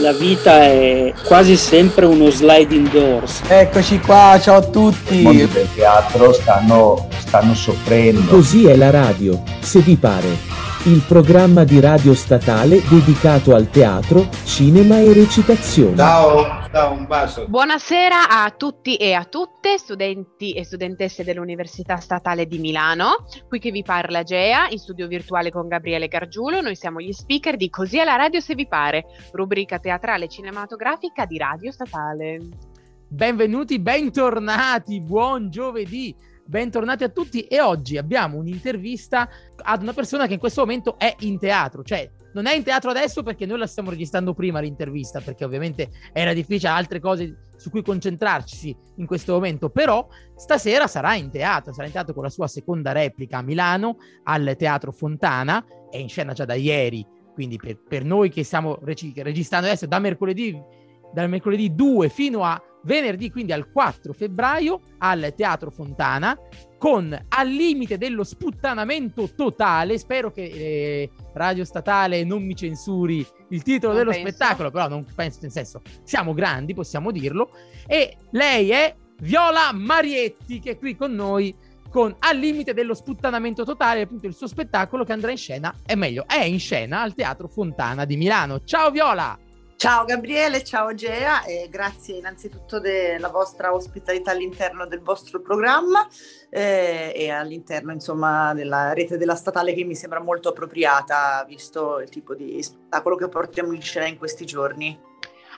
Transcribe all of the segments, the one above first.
la vita è quasi sempre uno sliding doors. Eccoci qua, ciao a tutti. I del teatro stanno, stanno soffrendo. Così è la radio, se vi pare. Il programma di radio statale dedicato al teatro, cinema e recitazione. Ciao, ciao, un bacio. Buonasera a tutti e a tutte, studenti e studentesse dell'Università Statale di Milano. Qui che vi parla Gea, in studio virtuale con Gabriele Gargiulo. Noi siamo gli speaker di Così è la radio se vi pare, rubrica teatrale cinematografica di Radio Statale. Benvenuti, bentornati, buon giovedì. Bentornati a tutti e oggi abbiamo un'intervista ad una persona che in questo momento è in teatro, cioè non è in teatro adesso perché noi la stiamo registrando prima l'intervista, perché ovviamente era difficile altre cose su cui concentrarci in questo momento, però stasera sarà in teatro, sarà in teatro con la sua seconda replica a Milano al Teatro Fontana, è in scena già da ieri, quindi per, per noi che stiamo reg- registrando adesso da mercoledì, dal mercoledì 2 fino a venerdì quindi al 4 febbraio al Teatro Fontana con al limite dello sputtanamento totale. Spero che eh, Radio Statale non mi censuri il titolo non dello penso. spettacolo, però non penso, nel senso, siamo grandi, possiamo dirlo. E lei è Viola Marietti, che è qui con noi con Al limite dello sputtanamento totale, appunto il suo spettacolo che andrà in scena, è meglio, è in scena al Teatro Fontana di Milano. Ciao Viola! Ciao Gabriele, ciao Gea e grazie innanzitutto della vostra ospitalità all'interno del vostro programma eh, e all'interno insomma della rete della statale che mi sembra molto appropriata visto il tipo di spettacolo che portiamo in scena in questi giorni.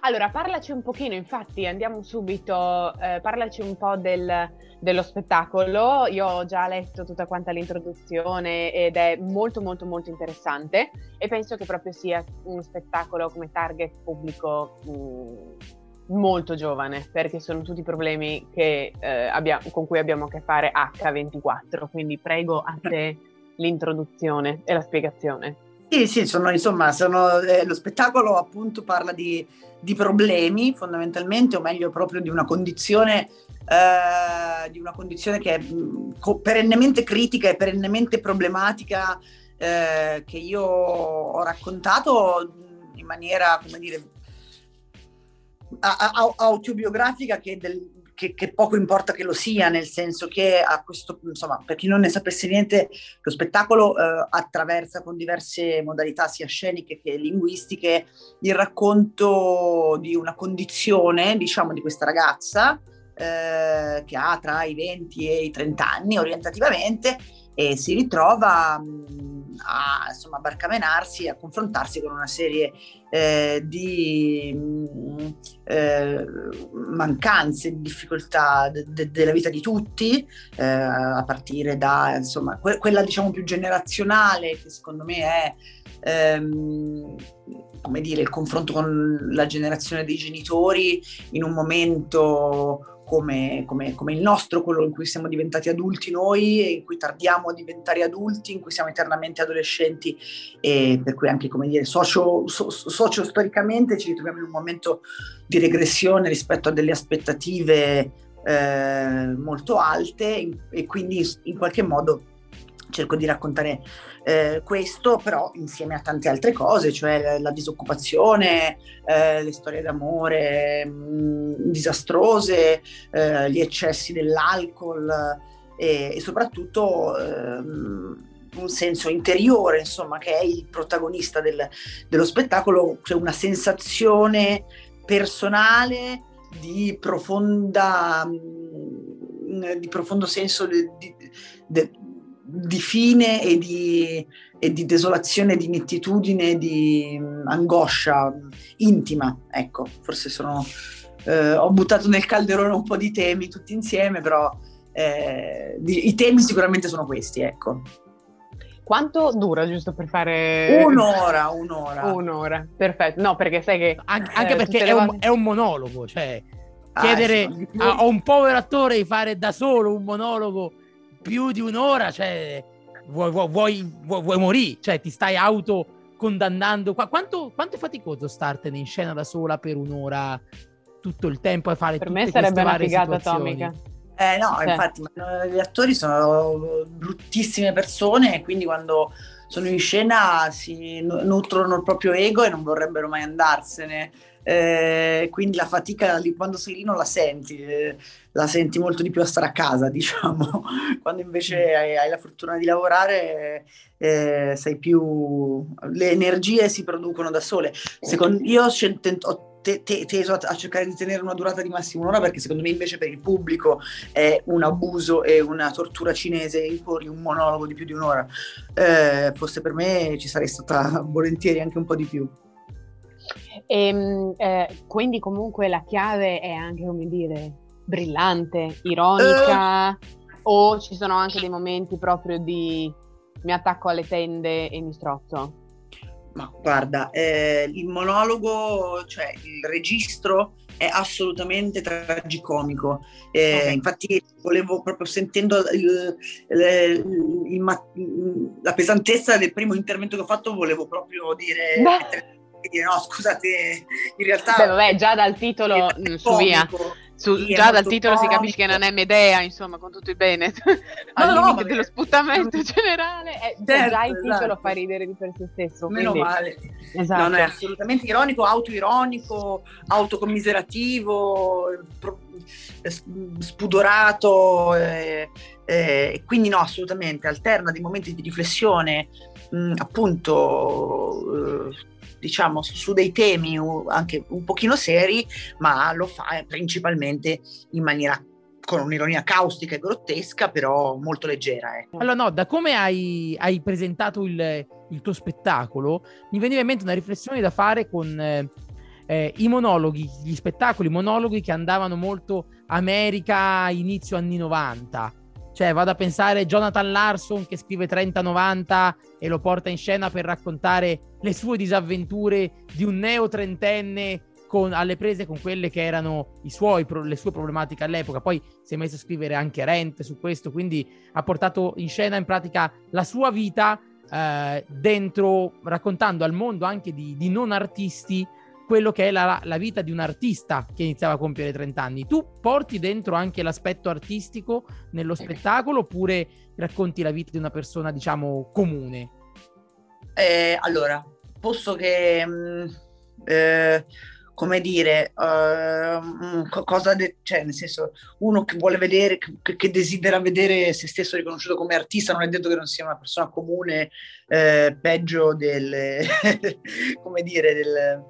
Allora, parlaci un pochino, infatti andiamo subito, eh, parlaci un po' del, dello spettacolo. Io ho già letto tutta quanta l'introduzione ed è molto molto molto interessante e penso che proprio sia uno spettacolo come target pubblico mh, mm, molto giovane perché sono tutti problemi che, eh, abbiamo, con cui abbiamo a che fare H24, quindi prego a te l'introduzione e la spiegazione. Sì, sì, sono, insomma, sono, eh, lo spettacolo appunto parla di, di, problemi fondamentalmente, o meglio proprio di una condizione, eh, di una condizione che è mh, mm, perennemente critica e perennemente problematica eh, che io ho raccontato in maniera, come dire, autobiografica che del, che, che, poco importa che lo sia, nel senso che a questo, insomma, per chi non ne sapesse niente, lo spettacolo eh, attraversa con diverse modalità, sia sceniche che linguistiche, il racconto di una condizione, diciamo, di questa ragazza eh, che ha tra i 20 e i 30 anni orientativamente e si ritrova mh, a insomma, barcamenarsi, a confrontarsi con una serie eh, di mh, eh, mancanze, di difficoltà de- de- della vita di tutti, eh, a partire da insomma, que- quella diciamo più generazionale che secondo me è ehm, come dire, il confronto con la generazione dei genitori in un momento come, come, come, il nostro, quello in cui siamo diventati adulti noi, in cui tardiamo a diventare adulti, in cui siamo eternamente adolescenti e per cui anche come dire, socio, so, socio storicamente ci ritroviamo in un momento di regressione rispetto a delle aspettative eh, molto alte e quindi in qualche modo cerco di raccontare eh, questo, però insieme a tante altre cose, cioè la disoccupazione, eh, le storie d'amore mh, mm, disastrose, eh, gli eccessi dell'alcol e, e soprattutto ehm, un senso interiore, insomma, che è il protagonista del, dello spettacolo, cioè una sensazione personale di profonda mm, di profondo senso di, di, di fine e di, e di desolazione, di nettitudine, di mm, angoscia intima. Ecco, forse sono... Eh, ho buttato nel calderone un po' di temi tutti insieme, però eh, di, i temi sicuramente sono questi, ecco. Quanto dura giusto per fare... Un'ora, un'ora. Un'ora, perfetto. No, perché sai che... Anche, anche eh, perché è un, è un, monologo, cioè ah, chiedere sì, a, a un povero attore di fare da solo un monologo più di un'ora, cioè, vuoi, vuoi, vuoi, vuoi morire, cioè ti stai auto condannando. Quanto, quanto, è faticoso startene in scena da sola per un'ora tutto il tempo a fare per me sarebbe una figata atomica. Eh no, cioè. infatti, gli attori sono bruttissime persone e quindi quando sono in scena si nutrono il proprio ego e non vorrebbero mai andarsene. Eh, quindi la fatica lì, quando sei lì non la senti, eh, la senti molto di più a stare a casa, diciamo. quando invece hai, hai la fortuna di lavorare, eh, sei più... le energie si producono da sole. Secondo, io ho te, te, teso a, a, cercare di tenere una durata di massimo un'ora perché secondo me invece per il pubblico è un abuso e una tortura cinese imporre un monologo di più di un'ora. Eh, forse per me ci sarei stata volentieri anche un po' di più. E, ehm, eh, quindi comunque la chiave è anche, come dire, brillante, ironica, eh. o ci sono anche dei momenti proprio di mi attacco alle tende e mi strozzo? Ma guarda, eh, il monologo, cioè il registro è assolutamente tragicomico. Eh, okay. Infatti, volevo proprio sentendo il, il, il, la pesantezza del primo intervento che ho fatto, volevo proprio dire. No, scusate, in realtà. Beh, vabbè, già dal titolo su via. Su, già dal titolo comico. si capisce che non è Medea, insomma, con tutto il bene, al no, limite no, dello sputtamento generale, è, certo, già il titolo esatto. fa ridere di per sé stesso. Meno quindi... male. Esatto. No, è assolutamente ironico, autoironico, autocommiserativo, spudorato, eh, eh, quindi no, assolutamente, alterna dei momenti di riflessione, mh, appunto... Eh, diciamo, su dei temi anche un pochino seri, ma lo fa principalmente in maniera con un'ironia caustica e grottesca, però molto leggera. Ecco. Allora, no, da come hai, hai presentato il, il, tuo spettacolo, mi veniva in mente una riflessione da fare con eh, eh, i monologhi, gli spettacoli, monologhi che andavano molto America inizio anni 90. Cioè, vado a pensare Jonathan Larson che scrive 30-90 e lo porta in scena per raccontare le sue disavventure di un neo trentenne con, alle prese con quelle che erano suoi, le sue problematiche all'epoca. Poi si è messo a scrivere anche Rent su questo, quindi ha portato in scena in pratica la sua vita eh, dentro, raccontando al mondo anche di, di non artisti quello che è la, la, vita di un artista che iniziava a compiere 30 anni. Tu porti dentro anche l'aspetto artistico nello spettacolo oppure racconti la vita di una persona, diciamo, comune? Eh, allora, posso che... Mh, mm, eh, come dire, uh, cosa de- cioè nel senso, uno che vuole vedere, che, che, desidera vedere se stesso riconosciuto come artista, non è detto che non sia una persona comune, eh, peggio del, come dire, del,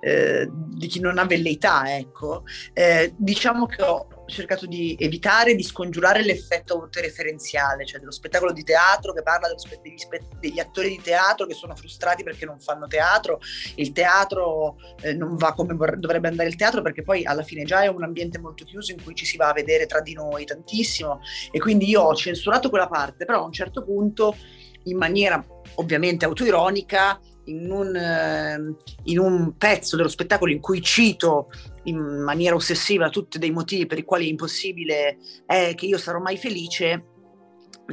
eh, di chi non ha velleità, ecco. Eh, diciamo che ho cercato di evitare di scongiurare l'effetto autoreferenziale, cioè dello spettacolo di teatro che parla spe- degli, spe- degli, attori di teatro che sono frustrati perché non fanno teatro, il teatro eh, non va come vor- dovrebbe andare il teatro perché poi alla fine già è un ambiente molto chiuso in cui ci si va a vedere tra di noi tantissimo. E quindi io ho censurato quella parte, però a un certo punto in maniera ovviamente autoironica in un, ehm, in un, pezzo dello spettacolo in cui cito in maniera ossessiva tutti dei motivi per i quali è impossibile è che io sarò mai felice,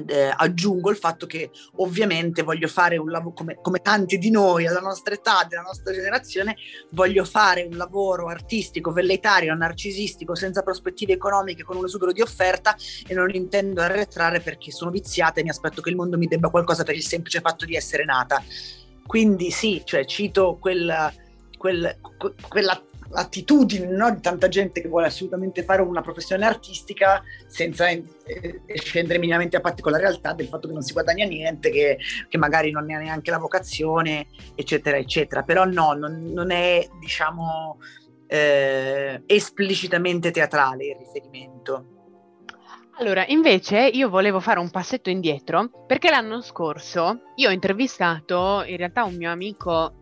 eh, aggiungo il fatto che ovviamente voglio fare un lavoro come, come, tanti di noi alla nostra età, della nostra generazione, voglio fare un lavoro artistico, velleitario, narcisistico, senza prospettive economiche, con un esubero di offerta e non intendo arretrare perché sono viziata e mi aspetto che il mondo mi debba qualcosa per il semplice fatto di essere nata. Quindi sì, cioè cito quella, quel, quella attitudine no? di tanta gente che vuole assolutamente fare una professione artistica senza eh, scendere minimamente a patti con la realtà del fatto che non si guadagna niente, che, che magari non ne ha neanche la vocazione, eccetera, eccetera. Però no, non, non è, diciamo, eh, esplicitamente teatrale il riferimento. Allora, invece io volevo fare un passetto indietro perché l'anno scorso io ho intervistato in realtà un mio amico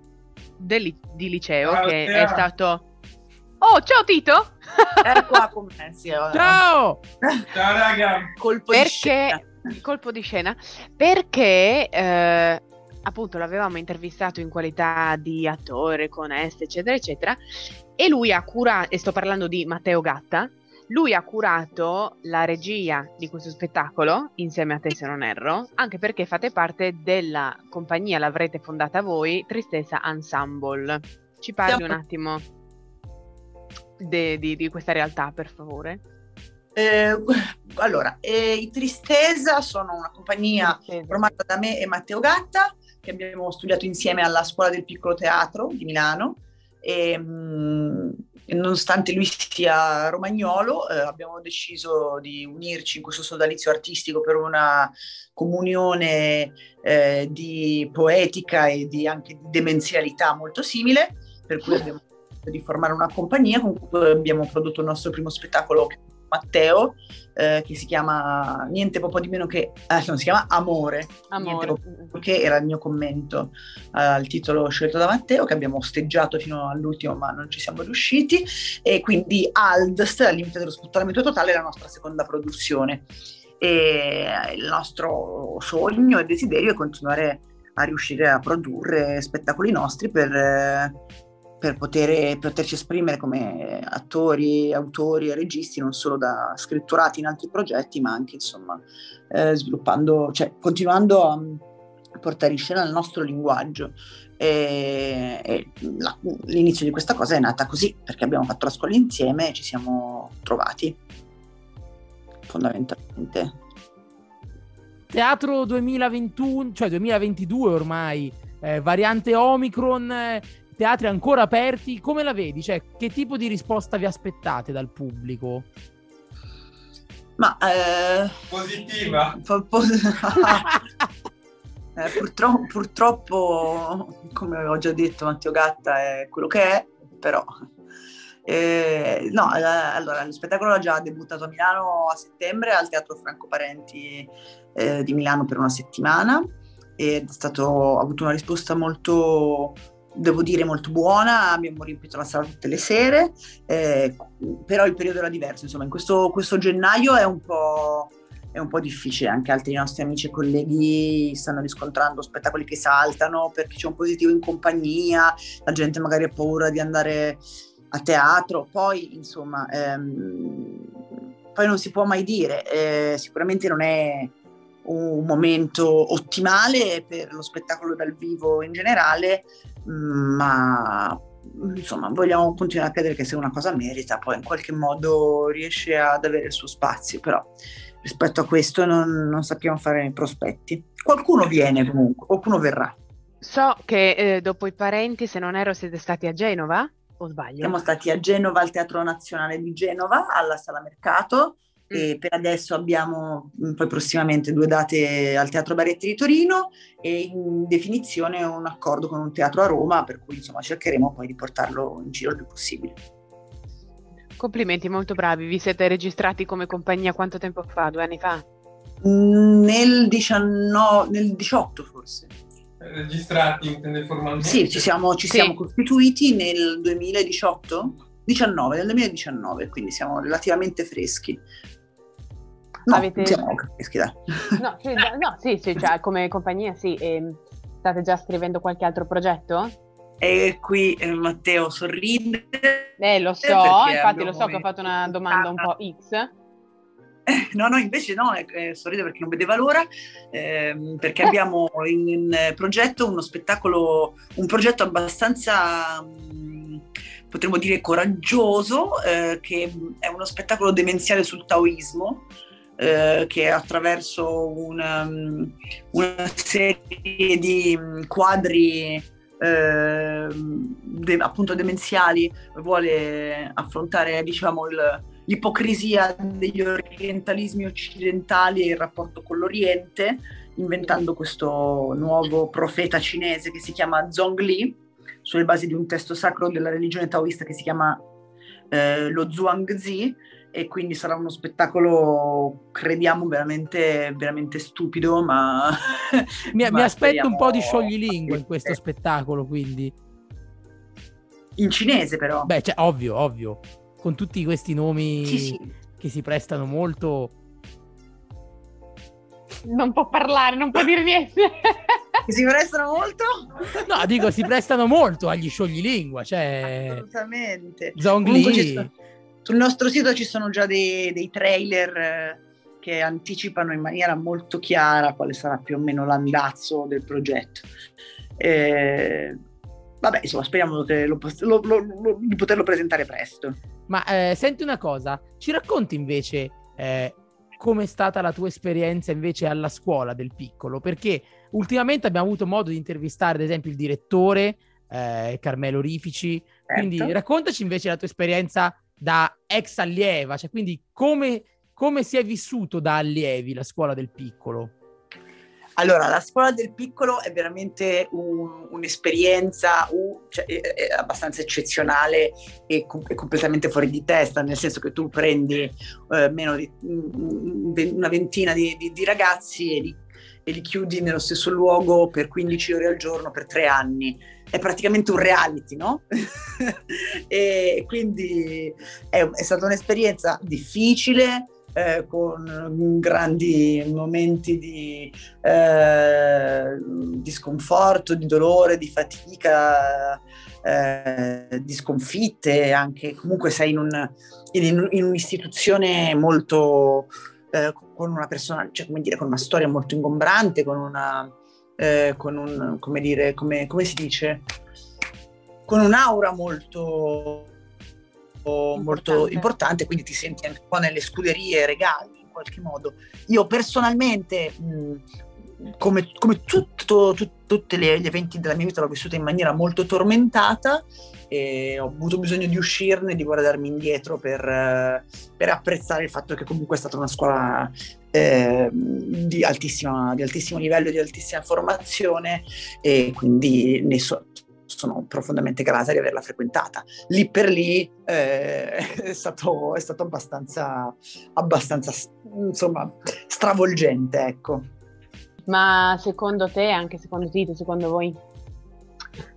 del, di liceo ciao, che è stato... Oh, ciao Tito! È qua con me, sì, Ciao! Ciao raga! Colpo perché... di scena. Colpo di scena. Perché... Eh, appunto l'avevamo intervistato in qualità di attore con est eccetera eccetera e lui ha curato e sto parlando di Matteo Gatta lui ha curato la regia di questo spettacolo, insieme a te se non erro, anche perché fate parte della compagnia, l'avrete fondata voi, Tristezza Ensemble. Ci parli un attimo de, di, di, questa realtà, per favore? Eh, allora, eh, i Tristesa sono una compagnia Tristesa. formata da me e Matteo Gatta, che abbiamo studiato insieme alla Scuola del Piccolo Teatro di Milano e mh, nonostante lui sia romagnolo eh, abbiamo deciso di unirci in questo sodalizio artistico per una comunione eh, di poetica e di anche di demenzialità molto simile, per cui abbiamo deciso di formare una compagnia con cui abbiamo prodotto il nostro primo spettacolo Matteo, eh, che si chiama niente poco di meno che, eh, no, si chiama Amore, Amore. Che era il mio commento eh, al titolo scelto da Matteo, che abbiamo osteggiato fino all'ultimo ma non ci siamo riusciti, e quindi Aldst, al limite dello sputtanamento totale, è la nostra seconda produzione. E il nostro sogno e desiderio è continuare a riuscire a produrre spettacoli nostri per, eh, per poter, poterci esprimere come attori, autori e registi, non solo da scritturati in altri progetti, ma anche insomma eh, sviluppando, cioè continuando a portare in scena il nostro linguaggio. E, e la, l'inizio di questa cosa è nata così, perché abbiamo fatto la scuola insieme e ci siamo trovati, fondamentalmente. Teatro 2021, cioè 2022 ormai, eh, variante Omicron, eh, teatri ancora aperti, come la vedi? Cioè, che tipo di risposta vi aspettate dal pubblico? Ma eh, Positiva. po- po- eh, purtroppo, purtroppo, come ho già detto, Matteo Gatta è quello che è, però eh, no, eh, allora lo spettacolo ha già debuttato a Milano a settembre al Teatro Franco Parenti eh, di Milano per una settimana ed è stato, ha avuto una risposta molto, devo dire, molto buona, abbiamo riempito la sala tutte le sere, eh, però il periodo era diverso, insomma in questo, questo gennaio è un po' è un po' difficile, anche altri nostri amici e colleghi stanno riscontrando spettacoli che saltano perché c'è un positivo in compagnia, la gente magari ha paura di andare a teatro, poi insomma, ehm, poi non si può mai dire, eh, sicuramente non è un momento ottimale per lo spettacolo dal vivo in generale, ma insomma vogliamo continuare a credere che se una cosa merita poi in qualche modo riesce ad avere il suo spazio, però rispetto a questo non, non sappiamo fare prospetti. Qualcuno viene comunque, qualcuno verrà. So che eh, dopo i parenti, se non ero, siete stati a Genova, o sbaglio? Siamo stati a Genova, al Teatro Nazionale di Genova, alla Sala Mercato. E per adesso abbiamo mh, poi prossimamente due date al Teatro Baretti di Torino e in definizione un accordo con un teatro a Roma, per cui insomma cercheremo poi di portarlo in giro il più possibile. Complimenti, molto bravi. Vi siete registrati come compagnia quanto tempo fa? Due anni fa? Mm, Nel 19, nel 18 forse. Registrati, intende formalmente? Sì, ci siamo, ci Sì. siamo costituiti nel 2018? 19, nel 2019, quindi siamo relativamente freschi. No, Avete- siamo freschi, dai. No, sì, no, sì, sì, cioè, come compagnia sì. E state già scrivendo qualche altro progetto? E qui eh, Matteo sorride. Eh, lo so, perché infatti lo so che ho fatto una domanda un po' X. No, no, invece no, eh, eh, sorride perché non vedeva l'ora, ehm, perché abbiamo in, in progetto uno spettacolo, un progetto abbastanza, mh, potremmo dire, coraggioso, eh, che è uno spettacolo demenziale sul taoismo, eh, che attraverso una, um, una serie di mm, quadri ehm, de- appunto demenziali vuole affrontare diciamo il- l'ipocrisia degli orientalismi occidentali e il rapporto con l'Oriente, inventando questo nuovo profeta cinese che si chiama Zhongli, sulle basi di un testo sacro della religione taoista che si chiama eh, lo Zhuangzi, e quindi sarà uno spettacolo, crediamo, veramente, veramente stupido, ma... Mi, ma mi aspetto un po' di scioglilingua in questo spettacolo, quindi. In cinese però. Beh, cioè, ovvio, ovvio. Con tutti questi nomi Sì, sì. che si prestano molto. Non può parlare, non può dire niente. Che si prestano molto? No, dico, si prestano molto agli scioglilingua. Cioè, Assolutamente. Zhong Comunque Sul nostro sito ci sono già dei, dei trailer eh, che anticipano in maniera molto chiara quale sarà più o meno l'andazzo del progetto. Eh, vabbè, insomma, speriamo che lo lo- lo- di poterlo presentare presto. Ma eh, senti una cosa, ci racconti invece eh, com'è stata la tua esperienza invece alla scuola del piccolo? Perché ultimamente abbiamo avuto modo di intervistare, ad esempio, il direttore eh, Carmelo Rifici. Quindi Certo. raccontaci invece la tua esperienza da ex allieva, cioè quindi come, come si è vissuto da allievi la scuola del piccolo? Allora, la scuola del piccolo è veramente un- un'esperienza uh, cioè, è, è abbastanza eccezionale e, com- completamente fuori di testa, nel senso che tu prendi eh, meno di mm, ve- una ventina di, di- di ragazzi e li, e li chiudi nello stesso luogo per 15 ore al giorno per tre anni. È praticamente un reality, no? e quindi è, è stata un'esperienza difficile, eh, con grandi momenti di, eh, di sconforto, di dolore, di fatica, eh, di sconfitte, anche comunque sei in, un- in- in un'istituzione molto eh, con una persona, cioè come dire, con una storia molto ingombrante, con una eh, con un, come dire, come, come si dice, con un'aura molto molto Importante. importante, quindi ti senti anche un po' nelle scuderie regali in qualche modo. Io personalmente, mh, come, come tutto, tut- tutti gli eventi della mia vita, l'ho vissuta in maniera molto tormentata e ho avuto bisogno di uscirne, di guardarmi indietro per, eh, per apprezzare il fatto che comunque è stata una scuola eh, di, altissima- di altissimo livello, di altissima formazione e quindi ne so- sono profondamente grata di averla frequentata. Lì per lì eh, è stato, è stato abbastanza, abbastanza insomma, stravolgente, ecco. Ma secondo te, anche secondo Tito, secondo voi,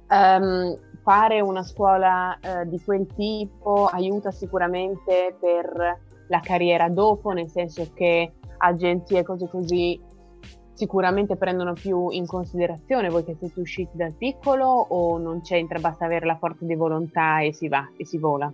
ehm, fare una scuola eh, di quel tipo aiuta sicuramente per la carriera dopo, nel senso che agenzie e cose così sicuramente prendono più in considerazione voi che siete usciti dal piccolo o non c'entra, basta avere la forza di volontà e si va e si vola?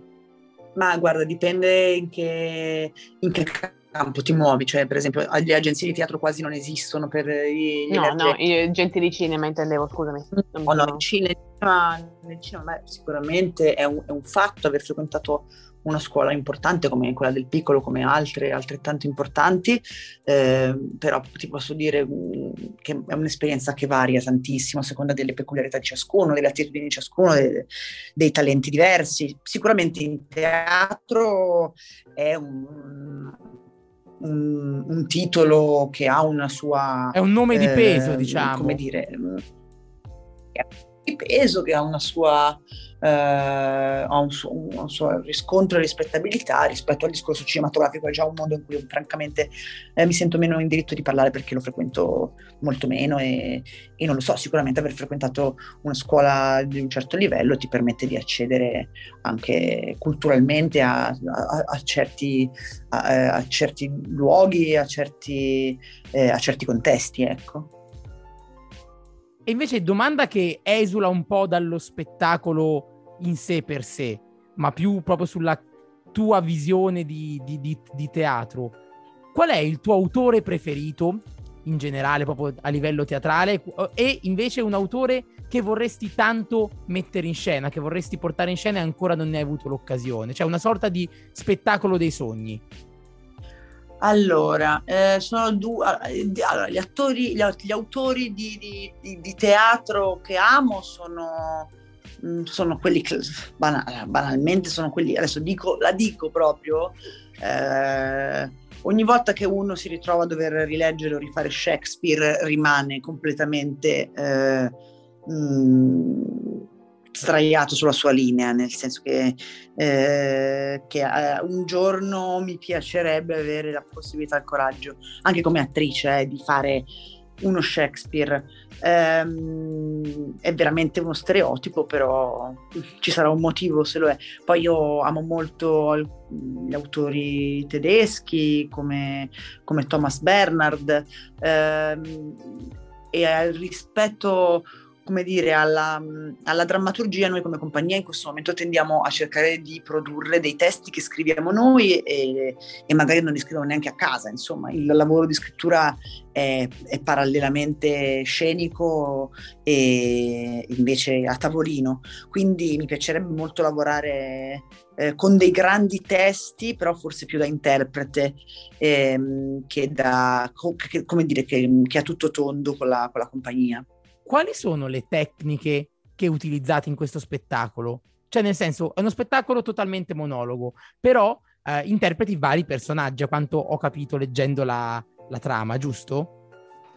Ma guarda, dipende in che, in che campo ti muovi, cioè per esempio le agenzie di teatro quasi non esistono per gli No, no, gente di cinema intendevo, scusami. Oh no, sono- il cinema, nel cinema, beh, sicuramente è un, è un fatto aver frequentato una scuola importante come quella del piccolo, come altre altrettanto importanti, eh, però ti posso dire mm, che è un'esperienza che varia tantissimo a seconda delle peculiarità di ciascuno, delle attitudini di ciascuno, dei, dei talenti diversi. Sicuramente in teatro è un, un- un titolo che ha una sua È un nome di peso, eh, diciamo. Come dire, mm, di peso, che ha una sua, eh, ha un suo, un suo riscontro e rispettabilità rispetto al discorso cinematografico. È già un mondo in cui francamente eh, mi sento meno in diritto di parlare perché lo frequento molto meno e, e non lo so, sicuramente aver frequentato una scuola di un certo livello ti permette di accedere anche culturalmente a, a- a certi, a, a certi luoghi, a certi, eh, a certi contesti, ecco. E invece domanda che esula un po' dallo spettacolo in sé per sé, ma più proprio sulla tua visione di, di- di- di teatro. Qual è il tuo autore preferito, in generale, proprio a livello teatrale, e invece un autore che vorresti tanto mettere in scena, che vorresti portare in scena e ancora non ne hai avuto l'occasione? Cioè una sorta di spettacolo dei sogni. Allora, eh, sono due. Allora, gli attori, gli, gli autori di, di- di- teatro che amo sono, mm, sono quelli che bana- banalmente sono quelli. Adesso dico, la dico proprio. eh, ogni volta che uno si ritrova a dover rileggere o rifare Shakespeare, rimane completamente eh, mm, straiato sulla sua linea, nel senso che eh, che eh, un giorno mi piacerebbe avere la possibilità il coraggio, anche come attrice, eh, di fare uno Shakespeare. Ehm, è veramente uno stereotipo, però ci sarà un motivo se lo è. Poi io amo molto gli autori tedeschi come, come Thomas Bernhard ehm, e rispetto come dire, alla, alla, drammaturgia, noi come compagnia in questo momento tendiamo a cercare di produrre dei testi che scriviamo noi e, e magari non li scriviamo neanche a casa, insomma, il lavoro di scrittura è, è, parallelamente scenico e invece a tavolino, quindi mi piacerebbe molto lavorare eh, con dei grandi testi, però forse più da interprete ehm, che da, che, come dire, che, che a tutto tondo con la, con la compagnia quali sono le tecniche che utilizzate in questo spettacolo? Cioè, nel senso, è uno spettacolo totalmente monologo, però eh, interpreti vari personaggi, a quanto ho capito leggendo la, la trama, giusto?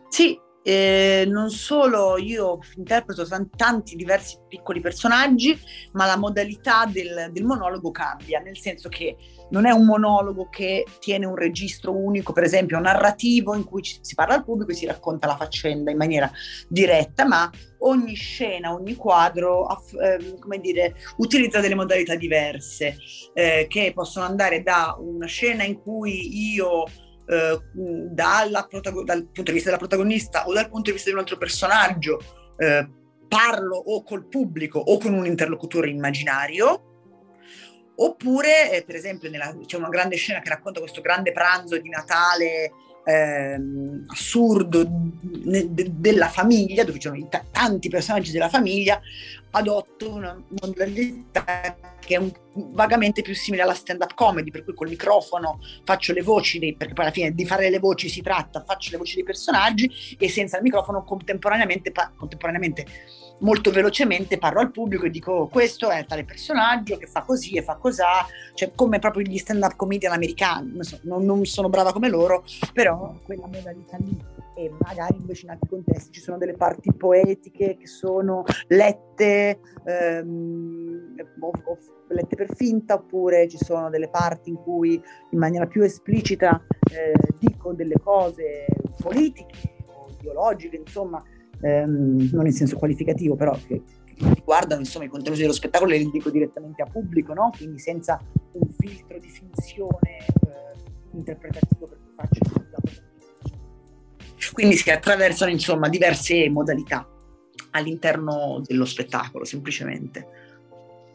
Sì, eh, non solo io interpreto tanti diversi piccoli personaggi, ma la modalità del, del, monologo cambia, nel senso che non è un monologo che tiene un registro unico, per esempio narrativo, in cui ci, si parla al pubblico e si racconta la faccenda in maniera diretta, ma ogni scena, ogni quadro, eh, come dire, utilizza delle modalità diverse, eh, che possono andare da una scena in cui io eh, dal punto di vista della protagonista o dal punto di vista di un altro personaggio eh, parlo o col pubblico o con un interlocutore immaginario oppure eh, per esempio nella, c'è una grande scena che racconta questo grande pranzo di Natale ehm, assurdo de- de- della famiglia dove ci sono t- tanti personaggi della famiglia adotto una modalità che è un, vagamente più simile alla stand-up comedy, per cui col microfono faccio le voci, dei, perché poi alla fine di fare le voci si tratta, faccio le voci dei personaggi e senza il microfono contemporaneamente, contemporaneamente molto velocemente parlo al pubblico e dico questo è tale personaggio che fa così e fa cos'ha, cioè come proprio gli stand-up comedian americani, non, non sono brava come loro, però quella modalità lì e magari invece in altri contesti ci sono delle parti poetiche che sono lette, ehm, o, o lette per finta, oppure ci sono delle parti in cui in maniera più esplicita eh, dico delle cose politiche o ideologiche, insomma, ehm, non in senso qualificativo, però che, che riguardano insomma, i contenuti dello spettacolo e li dico direttamente a pubblico, no? quindi senza un filtro di finzione eh, interpretativo per cui faccio quindi si attraversano insomma diverse modalità all'interno dello spettacolo, semplicemente.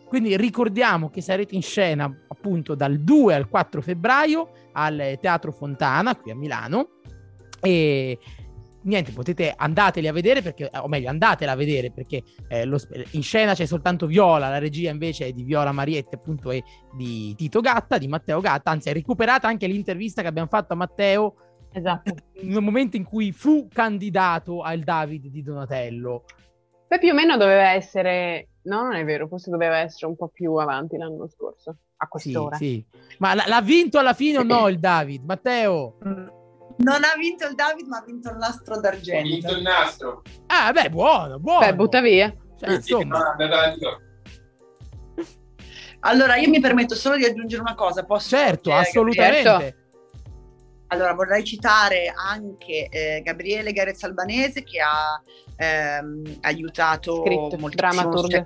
Quindi ricordiamo che sarete in scena appunto dal 2 al 4 febbraio al Teatro Fontana qui a Milano e niente, potete andateli a vedere perché, o meglio, andatela a vedere perché eh, lo, in scena c'è soltanto Viola, la regia invece è di Viola Mariette, appunto, e di Tito Gatta, di Matteo Gatta, anzi è recuperata anche l'intervista che abbiamo fatto a Matteo Esatto. Nel momento in cui fu candidato al David di Donatello. Beh, più o meno doveva essere, no, non è vero, forse doveva essere un po' più avanti l'anno scorso, a quest'ora. Sì, sì. Ma l- l'ha vinto alla fine o no il David? Matteo? Non ha vinto il David, ma ha vinto il nastro d'argento. Ha vinto il nastro. Ah, beh, buono, buono. Beh, butta via. Cioè, insomma. Allora, io mi permetto solo di aggiungere una cosa. Posso certo, assolutamente. Certo. Allora vorrei citare anche eh, Gabriele Garez Albanese che ha ehm, aiutato Scritto, moltissimo. Cioè,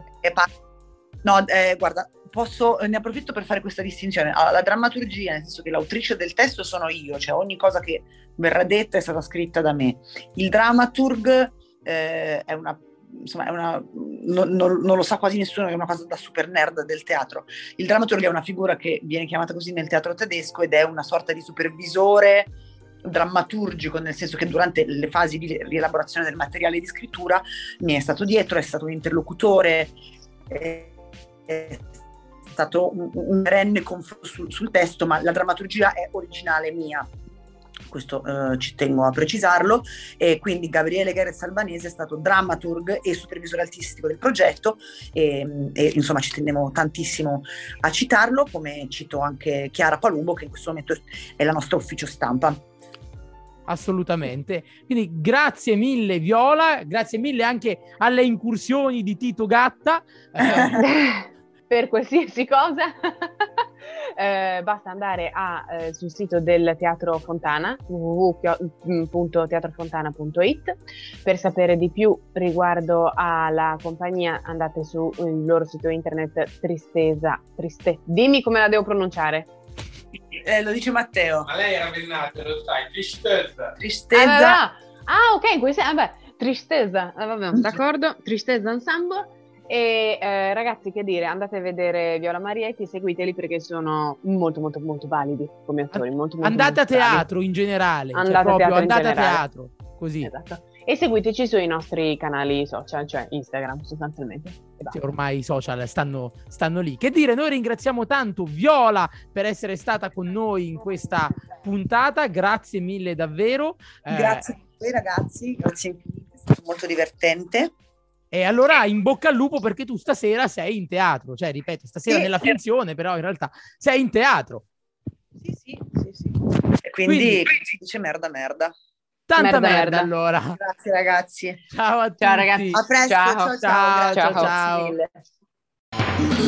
no, eh, guarda, posso, ne approfitto per fare questa distinzione. Allora, la drammaturgia, nel senso che l'autrice del testo sono io, cioè ogni cosa che verrà detta è stata scritta da me. Il dramaturg eh, è una insomma, una, non, non, non, lo sa quasi nessuno, è una cosa da super nerd del teatro. Il drammaturgo è una figura che viene chiamata così nel teatro tedesco ed è una sorta di supervisore drammaturgico, nel senso che durante le fasi di rielaborazione del materiale di scrittura mi è stato dietro, è stato un interlocutore, è, è stato un, un renne confronto sul, sul testo, ma la drammaturgia è originale mia questo eh, ci tengo a precisarlo, e quindi Gabriele Gerez Albanese è stato drammaturg e supervisore artistico del progetto e, e, insomma ci tendiamo tantissimo a citarlo, come cito anche Chiara Palumbo che in questo momento è la nostra ufficio stampa. Assolutamente. Quindi grazie mille Viola, grazie mille anche alle incursioni di Tito Gatta. Eh, per qualsiasi cosa. eh, basta andare a, eh, sul sito del Teatro Fontana, www.teatrofontana.it, per sapere di più riguardo alla compagnia andate sul loro sito internet Tristesa, Triste, dimmi come la devo pronunciare. Eh, lo dice Matteo. Ma lei era Bennate, lo sai, tristezza. Tristezza. Ah, ah ok, questa, vabbè, Tristeza, eh, vabbè, d'accordo, Tristeza Ensemble. E eh, ragazzi, che dire, andate a vedere Viola Marietti, seguiteli perché sono molto, molto, molto validi come attori. Molto, molto, andate a molto bravi. teatro in generale. cioè Andate a proprio teatro in andate a generale. teatro. Così. Esatto. E seguiteci sui nostri canali social, cioè Instagram sostanzialmente. Sì, ormai i social stanno, stanno lì. Che dire, noi ringraziamo tanto Viola per essere stata con noi in questa puntata. Grazie mille davvero. Eh, Grazie a voi ragazzi, grazie infinite, è stato molto divertente. E allora in bocca al lupo perché tu stasera sei in teatro. Cioè, ripeto, stasera Sì. nella finzione, però in realtà sei in teatro. Sì, sì, sì, sì. E quindi, Quindi- si dice merda merda. Tanta Merda, merda, merda. allora. Grazie ragazzi. Ciao a tutti. Ciao, ragazzi. A presto, Ciao. ciao ciao, Ciao, ciao, ciao. mille.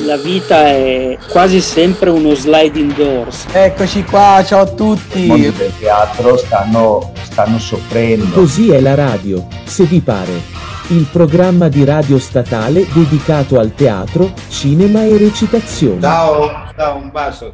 La vita è quasi sempre uno sliding doors. Eccoci qua, ciao a I mondi tutti. del teatro stanno, stanno soffrendo. Così è la radio, se vi pare. Il programma di radio statale dedicato al teatro, cinema e recitazione. Ciao, ciao, un bacio.